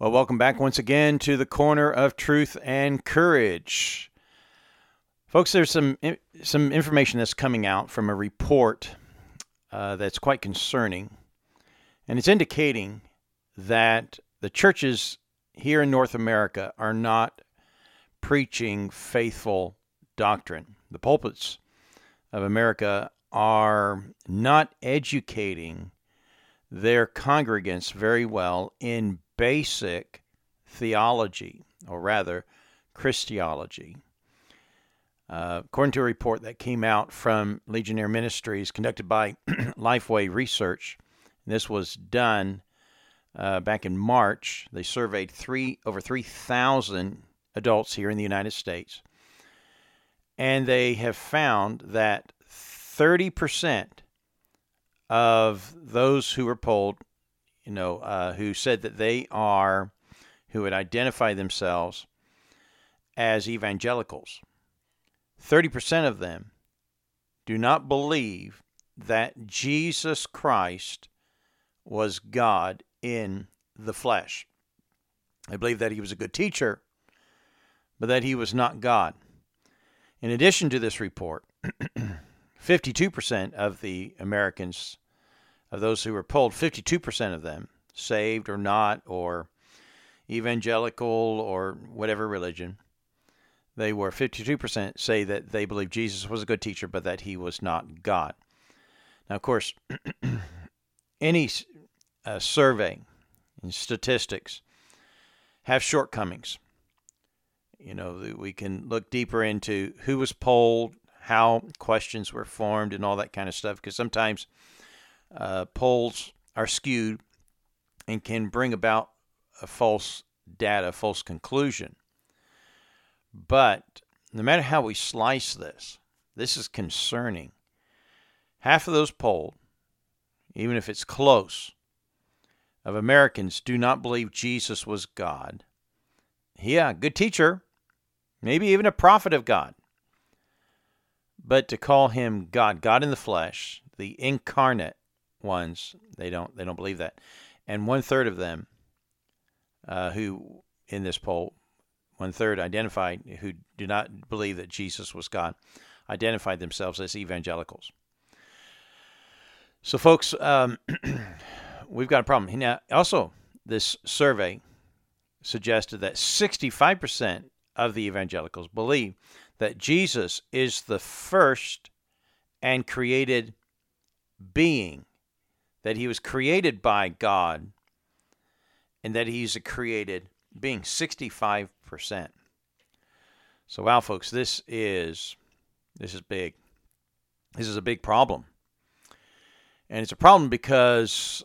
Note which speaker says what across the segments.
Speaker 1: Well, welcome back once again to the corner of truth and courage. Folks, there's some some information that's coming out from a report uh, that's quite concerning, and it's indicating that the churches here in North America are not preaching faithful doctrine. The pulpits of America are not educating their congregants very well in basic theology, or rather, Christology. Uh, according to a report that came out from Ligonier Ministries conducted by Lifeway Research, this was done uh, back in March. They surveyed three over 3,000 adults here in the United States, and they have found that 30% of those who were polled, you know, uh, who said that they are, who would identify themselves as evangelicals, 30% of them do not believe that Jesus Christ was God in the flesh. They believe that he was a good teacher, but that he was not God. In addition to this report, 52% of the Americans, of those who were polled, 52% of them, saved or not, or evangelical or whatever religion, they were 52% say that they believe Jesus was a good teacher, but that he was not God. Now, of course, any uh, survey and statistics have shortcomings. You know, we can look deeper into who was polled, how questions were formed and all that kind of stuff because sometimes uh, polls are skewed and can bring about a false data, false conclusion. But no matter how we slice this, this is concerning. Half of those polled, even if it's close, of Americans do not believe Jesus was God. Yeah, good teacher, maybe even a prophet of God. But to call him God, God in the flesh, the incarnate ones, they don't they don't believe that. And one third of them, uh, who in this poll, one third identified who do not believe that Jesus was God, identified themselves as evangelicals. So, folks, um, we've got a problem. Now, also, this survey suggested that 65% of the evangelicals believe that Jesus is the first and created being, that he was created by God, and that he's a created being. 65%. So wow, folks, this is this is big. This is a big problem. And it's a problem because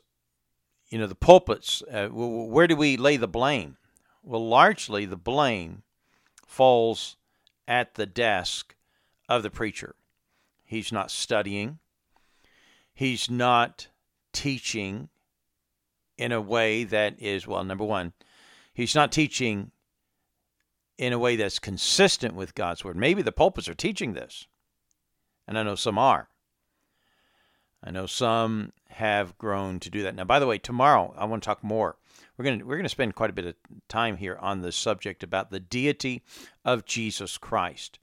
Speaker 1: you know the pulpits uh, where do we lay the blame? Well, largely the blame falls at the desk of the preacher. He's not studying, he's not teaching in a way that is, well, number one, he's not teaching in a way that's consistent with God's word. Maybe the pulpits are teaching this, and I know some are. I know some have grown to do that. Now, by the way, tomorrow I want to talk more we're going to we're going to spend quite a bit of time here on the subject about the deity of Jesus Christ.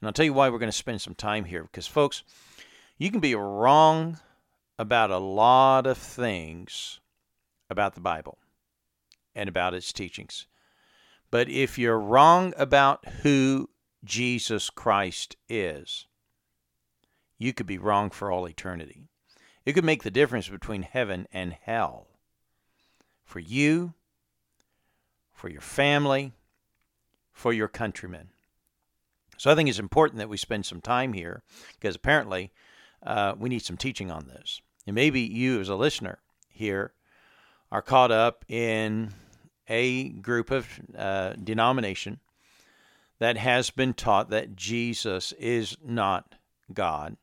Speaker 1: And I'll tell you why we're going to spend some time here because folks, you can be wrong about a lot of things about the Bible and about its teachings. But if you're wrong about who Jesus Christ is, you could be wrong for all eternity. It could make the difference between heaven and hell for you, for your family, for your countrymen. So I think it's important that we spend some time here because apparently uh, we need some teaching on this. And maybe you, as a listener here, are caught up in a group of uh, denomination that has been taught that Jesus is not God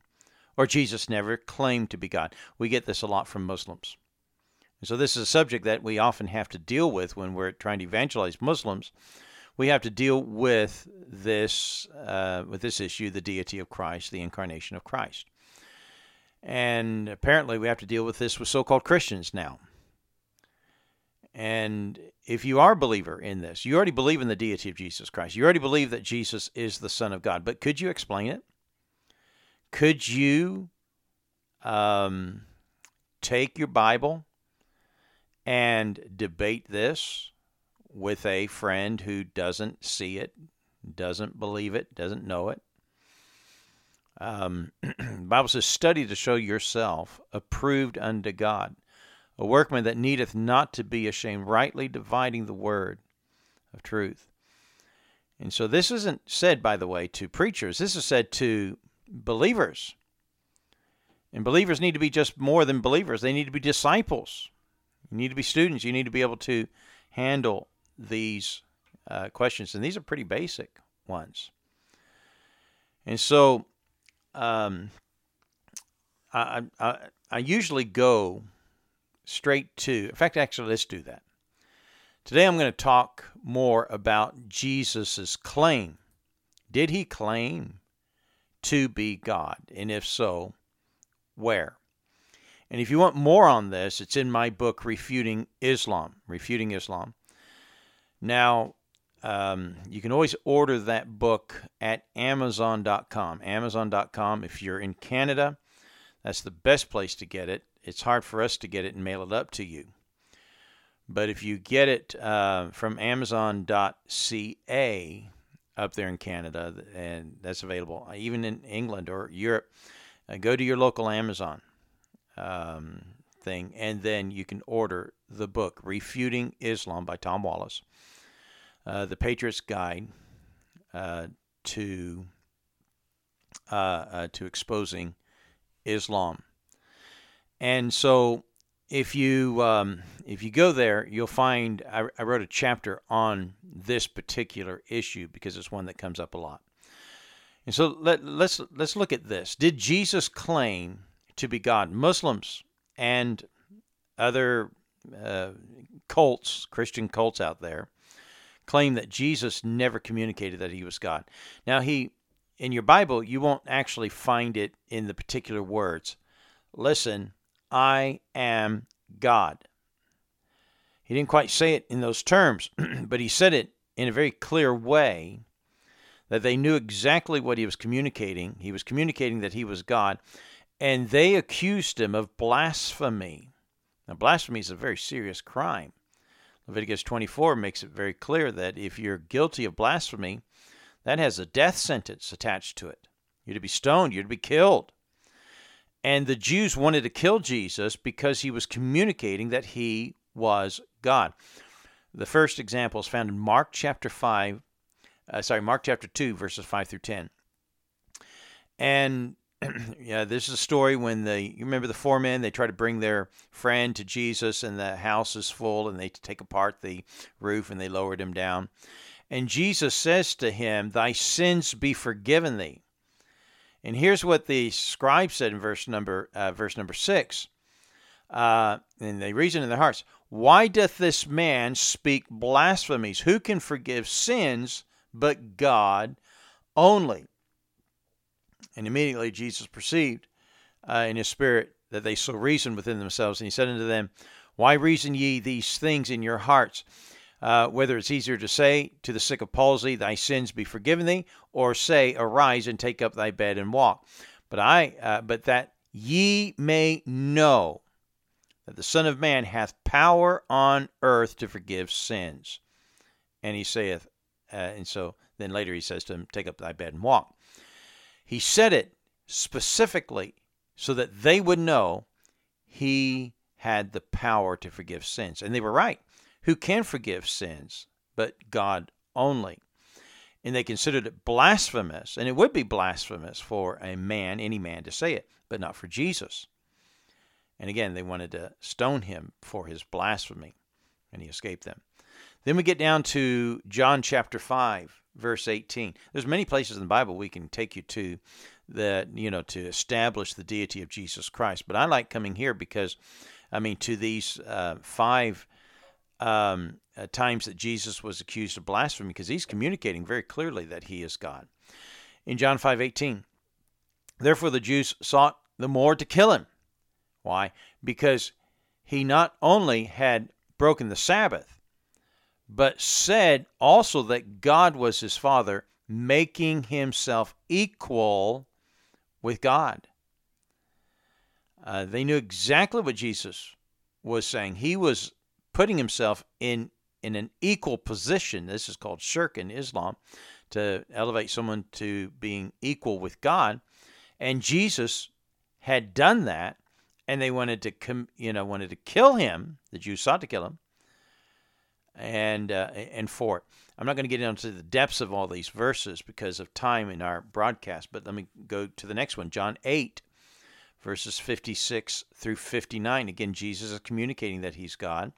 Speaker 1: or Jesus never claimed to be God. We get this a lot from Muslims. So this is a subject that we often have to deal with when we're trying to evangelize Muslims. We have to deal with this uh, with this issue, the deity of Christ, the incarnation of Christ, and apparently we have to deal with this with so-called Christians now. And if you are a believer in this, you already believe in the deity of Jesus Christ. You already believe that Jesus is the Son of God. But could you explain it? Could you um, take your Bible and debate this with a friend who doesn't see it, doesn't believe it, doesn't know it? Um, Bible says, "Study to show yourself approved unto God, a workman that needeth not to be ashamed, rightly dividing the word of truth." And so, this isn't said, by the way, to preachers. This is said to believers. And believers need to be just more than believers. They need to be disciples. You need to be students. You need to be able to handle these uh, questions. And these are pretty basic ones. And so um, I, I, I usually go straight to, in fact, actually, let's do that. Today I'm going to talk more about Jesus' claim. Did he claim to be God? And if so, where? And if you want more on this, it's in my book, Refuting Islam. Refuting Islam. Now, um, you can always order that book at Amazon.com. Amazon.com. If you're in Canada, that's the best place to get it. It's hard for us to get it and mail it up to you. But if you get it uh, from Amazon.ca up there in Canada, and that's available even in England or Europe, uh, go to your local Amazon um, thing, and then you can order the book, Refuting Islam by Tom Wallace. Uh, the Patriot's Guide uh, to uh, uh, to exposing Islam. And so, if you um, if you go there, you'll find I, I wrote a chapter on this particular issue because it's one that comes up a lot. And so let, let's let's look at this. Did Jesus claim to be God? Muslims and other uh, cults, Christian cults out there, claim that Jesus never communicated that he was God. Now, he in your Bible, you won't actually find it in the particular words. Listen, I am God. He didn't quite say it in those terms, but he said it in a very clear way that they knew exactly what he was communicating. He was communicating that he was God, and they accused him of blasphemy. Now, blasphemy is a very serious crime. Leviticus 24 makes it very clear that if you're guilty of blasphemy, that has a death sentence attached to it. You're to be stoned, you're to be killed. And the Jews wanted to kill Jesus because he was communicating that he was God. The first example is found in Mark chapter 5, uh, sorry, Mark chapter 2, verses 5 through 10. And yeah, this is a story when the you remember the four men they try to bring their friend to Jesus and the house is full and they take apart the roof and they lowered him down. And Jesus says to him, Thy sins be forgiven thee. And here's what the scribe said in verse number uh, verse number six. Uh, and they reason in their hearts, Why doth this man speak blasphemies? Who can forgive sins but God only? And immediately Jesus perceived uh, in his spirit that they so reasoned within themselves. And he said unto them, Why reason ye these things in your hearts? Uh, whether it's easier to say to the sick of palsy, Thy sins be forgiven thee, or say, Arise and take up thy bed and walk. But I, uh, but that ye may know that the Son of Man hath power on earth to forgive sins. And he saith, uh, and so then later he says to him, Take up thy bed and walk. He said it specifically so that they would know he had the power to forgive sins. And they were right. Who can forgive sins but God only? And they considered it blasphemous, and it would be blasphemous for a man, any man, to say it, but not for Jesus. And again, they wanted to stone him for his blasphemy, and he escaped them. Then we get down to John chapter 5, verse 18. There's many places in the Bible we can take you to that, you know, to establish the deity of Jesus Christ. But I like coming here because, I mean, to these uh, five um, uh, times that Jesus was accused of blasphemy because he's communicating very clearly that he is God. In John 5:18, therefore the Jews sought the more to kill him. Why? Because he not only had broken the Sabbath, but said also that God was his Father, making himself equal with God. Uh, they knew exactly what Jesus was saying. He was putting himself in in an equal position. This is called shirk in Islam, to elevate someone to being equal with God. And Jesus had done that, and they wanted to, com- you know, wanted to kill him. The Jews sought to kill him, and uh, and for it. I'm not going to get into the depths of all these verses because of time in our broadcast, but let me go to the next one, John 8, verses 56 through 59. Again, Jesus is communicating that he's God.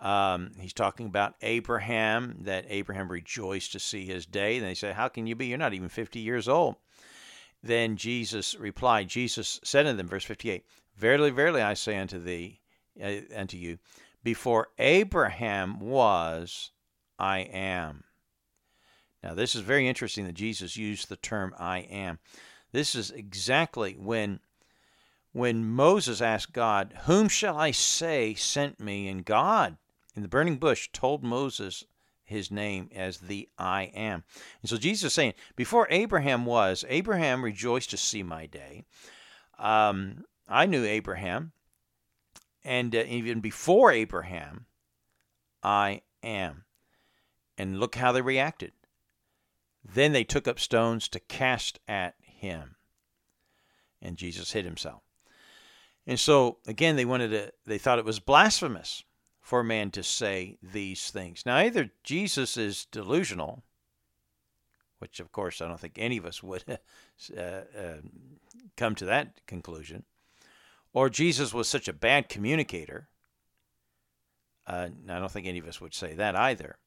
Speaker 1: Um, he's talking about Abraham, that Abraham rejoiced to see his day. And they say, How can you be? You're not even 50 years old. Then Jesus replied, Jesus said unto them, verse 58, Verily, verily, I say unto thee, uh, unto you, before Abraham was, I am. Now, this is very interesting that Jesus used the term I am. This is exactly when when Moses asked God, Whom shall I say sent me? And God in the burning bush told Moses his name as the I am. And so Jesus is saying, Before Abraham was, Abraham rejoiced to see my day. Um, I knew Abraham. And uh, even before Abraham, I am. And look how they reacted. Then they took up stones to cast at him. And Jesus hid himself. And so again they wanted to they thought it was blasphemous for a man to say these things. Now either Jesus is delusional, which of course I don't think any of us would uh, uh, come to that conclusion, or Jesus was such a bad communicator. Uh, I don't think any of us would say that either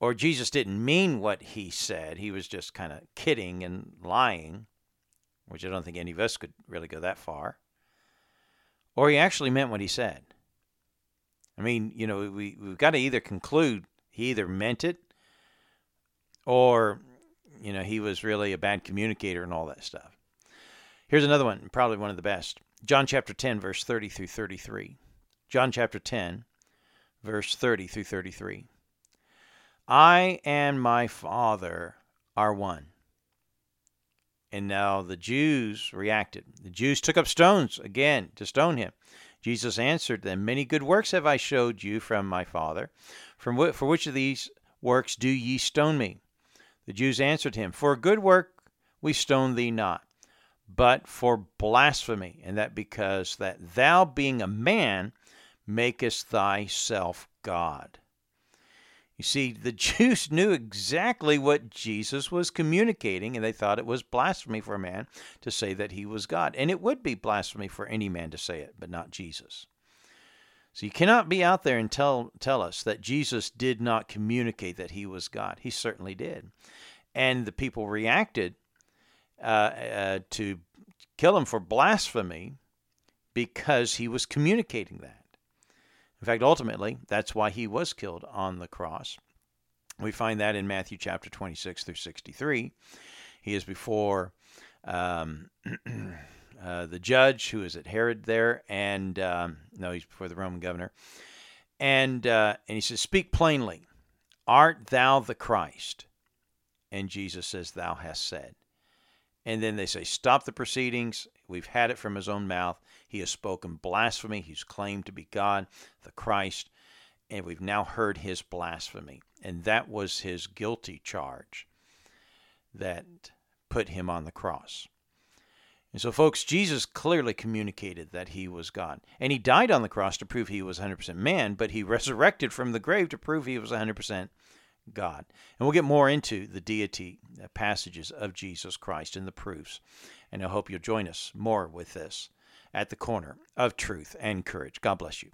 Speaker 1: or Jesus didn't mean what he said. He was just kind of kidding and lying, which I don't think any of us could really go that far. Or he actually meant what he said. I mean, you know, we, we've got to either conclude he either meant it or, you know, he was really a bad communicator and all that stuff. Here's another one, probably one of the best. John chapter 10, verse 30 through 33. John chapter 10, verse 30 through 33. I and my Father are one. And now the Jews reacted. The Jews took up stones again to stone him. Jesus answered them, Many good works have I showed you from my Father. From wh- for which of these works do ye stone me? The Jews answered him, For a good work we stone thee not, but for blasphemy, and that because that thou, being a man, makest thyself God. You see, the Jews knew exactly what Jesus was communicating, and they thought it was blasphemy for a man to say that he was God. And it would be blasphemy for any man to say it, but not Jesus. So you cannot be out there and tell, tell us that Jesus did not communicate that he was God. He certainly did. And the people reacted uh, uh, to kill him for blasphemy because he was communicating that. In fact, ultimately, that's why he was killed on the cross. We find that in Matthew chapter 26 through 63. He is before um, uh, the judge who is at Herod there, and um, no, he's before the Roman governor. And, uh, and he says, Speak plainly, art thou the Christ? And Jesus says, Thou hast said. And then they say, Stop the proceedings. We've had it from his own mouth. He has spoken blasphemy. He's claimed to be God, the Christ, and we've now heard his blasphemy. And that was his guilty charge that put him on the cross. And so, folks, Jesus clearly communicated that he was God. And he died on the cross to prove he was 100% man, but he resurrected from the grave to prove he was 100% God. And we'll get more into the deity uh, passages of Jesus Christ and the proofs. And I hope you'll join us more with this at the corner of truth and courage. God bless you.